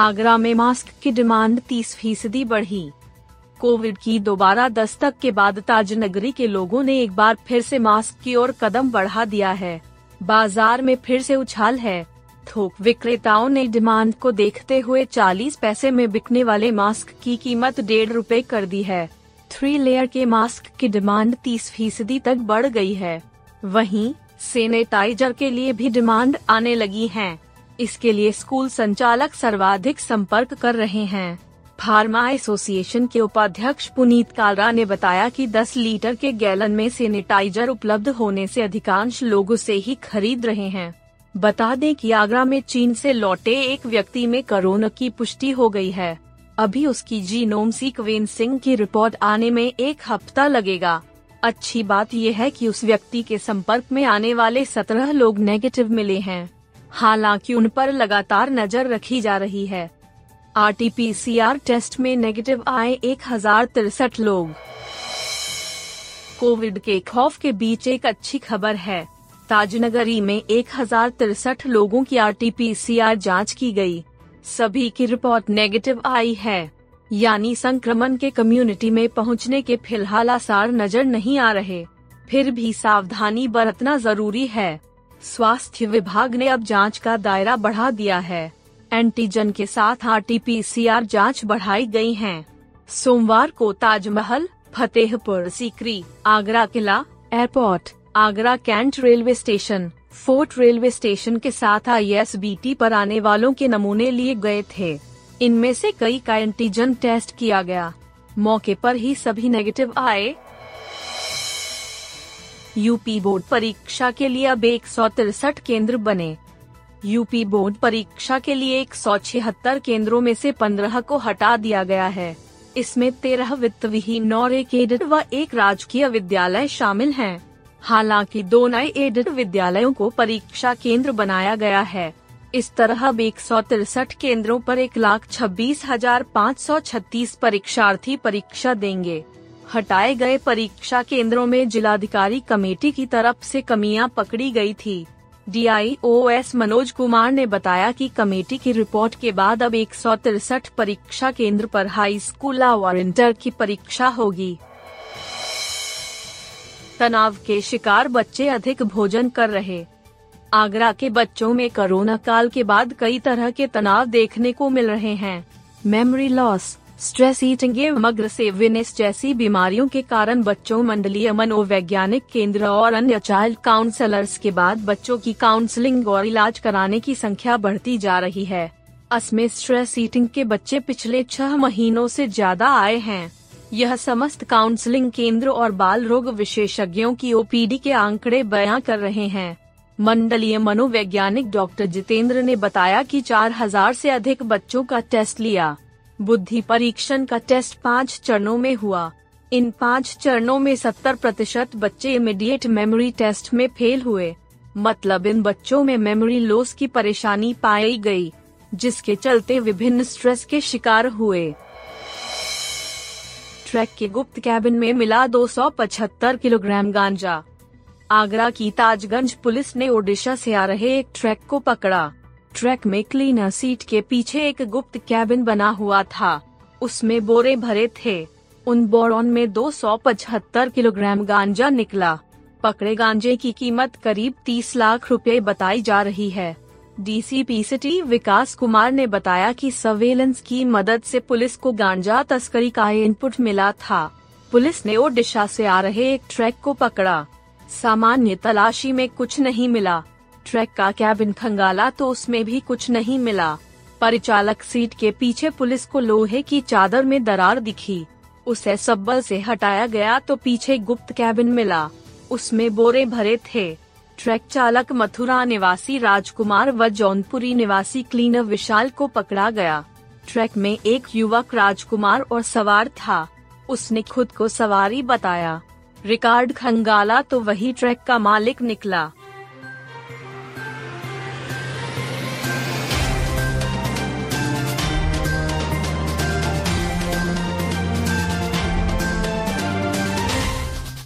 आगरा में मास्क की डिमांड 30 फ़ीसदी बढ़ी। कोविड की दोबारा दस्तक के बाद ताजनगरी के लोगों ने एक बार फिर से मास्क की ओर कदम बढ़ा दिया है। बाज़ार में फिर से उछाल है। थोक विक्रेताओं ने डिमांड को देखते हुए 40 पैसे में बिकने वाले मास्क की कीमत डेढ़ रूपए कर दी है। थ्री लेयर के मास्क की डिमांड 30 फ़ीसदी तक बढ़ गई है। वहीं सैनिटाइजर के लिए भी डिमांड आने लगी है। इसके लिए स्कूल संचालक सर्वाधिक संपर्क कर रहे हैं। फार्मा एसोसिएशन के उपाध्यक्ष पुनीत कालरा ने बताया कि 10 लीटर के गैलन में सैनिटाइजर उपलब्ध होने से अधिकांश लोग उसे ही खरीद रहे हैं। बता दें कि आगरा में चीन से लौटे एक व्यक्ति में कोरोना की पुष्टि हो गई है। अभी उसकी जीनोम सीक्वेंसिंग की रिपोर्ट आने में एक हफ़्ता लगेगा। अच्छी बात यह है कि उस व्यक्ति के संपर्क में आने वाले सत्रह लोग नेगेटिव मिले हैं। हालाँकि उन पर लगातार नज़र रखी जा रही है। आरटीपीसीआर टेस्ट में नेगेटिव आए एक हज़ार तिरसठ लोग। कोविड के खौफ के बीच एक अच्छी खबर है। ताजनगरी में एक हज़ार तिरसठ लोगों की आर टी जाँच की गई। सभी की रिपोर्ट नेगेटिव आई है। यानी संक्रमण के कम्युनिटी में पहुँचने के फ़िलहाल आसार नज़र नहीं आ रहे। फिर भी सावधानी बरतना ज़रूरी है। स्वास्थ्य विभाग ने अब जाँच का दायरा बढ़ा दिया है। एंटीजन के साथ आर टी जाँच बढ़ाई गई है। सोमवार को ताजमहल, फतेहपुर, सीकरी, आगरा किला, airport, Agra cantt railway station, fort railway station के साथ आईएसबीटी पर आने वालों के नमूने लिए गए थे। इनमें से कई का एंटीजन टेस्ट किया गया। मौके पर ही सभी नेगेटिव आए। यूपी बोर्ड परीक्षा के लिए अब एक केंद्र बने। यूपी बोर्ड परीक्षा के लिए एक केंद्रों में से 15 को हटा दिया गया है। इसमें तेरह वित्त विहीन और एक एडेड व एक राजकीय विद्यालय शामिल हैं। हालाँकि दो नए एडेड विद्यालयों को परीक्षा केंद्र बनाया गया है। इस तरह अब एक केंद्रों पर एक लाख छब्बीस हज़ार पाँच सौ छत्तीस परीक्षार्थी परीक्षा देंगे। हटाए गए परीक्षा केंद्रों में जिलाधिकारी कमेटी की तरफ़ से कमियाँ पकड़ी गई थी। डीआईओएस मनोज कुमार ने बताया कि कमेटी की रिपोर्ट के बाद अब एक परीक्षा केंद्र पर हाई स्कूल और इंटर की परीक्षा होगी। तनाव के शिकार बच्चे अधिक भोजन कर रहे। आगरा के बच्चों में कोरोना काल के बाद कई तरह के तनाव देखने को मिल रहे हैं। मेमोरी लॉस स्ट्रेस ईटिंग एवं अग्रसेविनेस जैसी बीमारियों के कारण बच्चों, मंडलीय मनोवैज्ञानिक केंद्र और अन्य चाइल्ड काउंसलर्स के बाद बच्चों की काउंसलिंग और इलाज कराने की संख्या बढ़ती जा रही है। असमें स्ट्रेस ईटिंग के बच्चे पिछले छह महीनों से ज़्यादा आए हैं। यह समस्त काउंसलिंग केंद्र और बाल रोग विशेषज्ञों की ओपीडी के आंकड़े बयां कर रहे हैं। मंडलीय मनोवैज्ञानिक डॉक्टर जितेंद्र ने बताया कि 4000 से अधिक बच्चों का टेस्ट लिया। बुद्धि परीक्षण का टेस्ट पाँच चरणों में हुआ। इन पाँच चरणों में सत्तर प्रतिशत बच्चे इमीडिएट मेमोरी टेस्ट में फेल हुए। मतलब इन बच्चों में मेमोरी लॉस की परेशानी पाई गई, जिसके चलते विभिन्न स्ट्रेस के शिकार हुए। ट्रैक के गुप्त कैबिन में मिला 275 किलोग्राम गांजा। आगरा की ताजगंज पुलिस ने ओडिशा से आ रहे एक ट्रक को पकड़ा। ट्रक में क्लीनर सीट के पीछे एक गुप्त कैबिन बना हुआ था। उसमें बोरे भरे थे। उन बोरों में 275 किलोग्राम गांजा निकला। पकड़े गांजे की कीमत करीब 30 लाख रुपए बताई जा रही है। डीसीपी सिटी विकास कुमार ने बताया कि सर्वेलेंस की मदद से पुलिस को गांजा तस्करी का इनपुट मिला था। पुलिस ने ओडिशा से आ रहे एक ट्रक को पकड़ा। सामान्य तलाशी में कुछ नहीं मिला। ट्रक का कैबिन खंगाला तो उसमें भी कुछ नहीं मिला। परिचालक सीट के पीछे पुलिस को लोहे की चादर में दरार दिखी। उसे सब्बल से हटाया गया तो पीछे गुप्त कैबिन मिला। उसमें बोरे भरे थे। ट्रक चालक मथुरा निवासी राजकुमार व जौनपुरी निवासी क्लीनर विशाल को पकड़ा गया। ट्रक में एक युवक राजकुमार और सवार था। उसने खुद को सवारी बताया। रिकार्ड खंगाला तो वही ट्रक का मालिक निकला।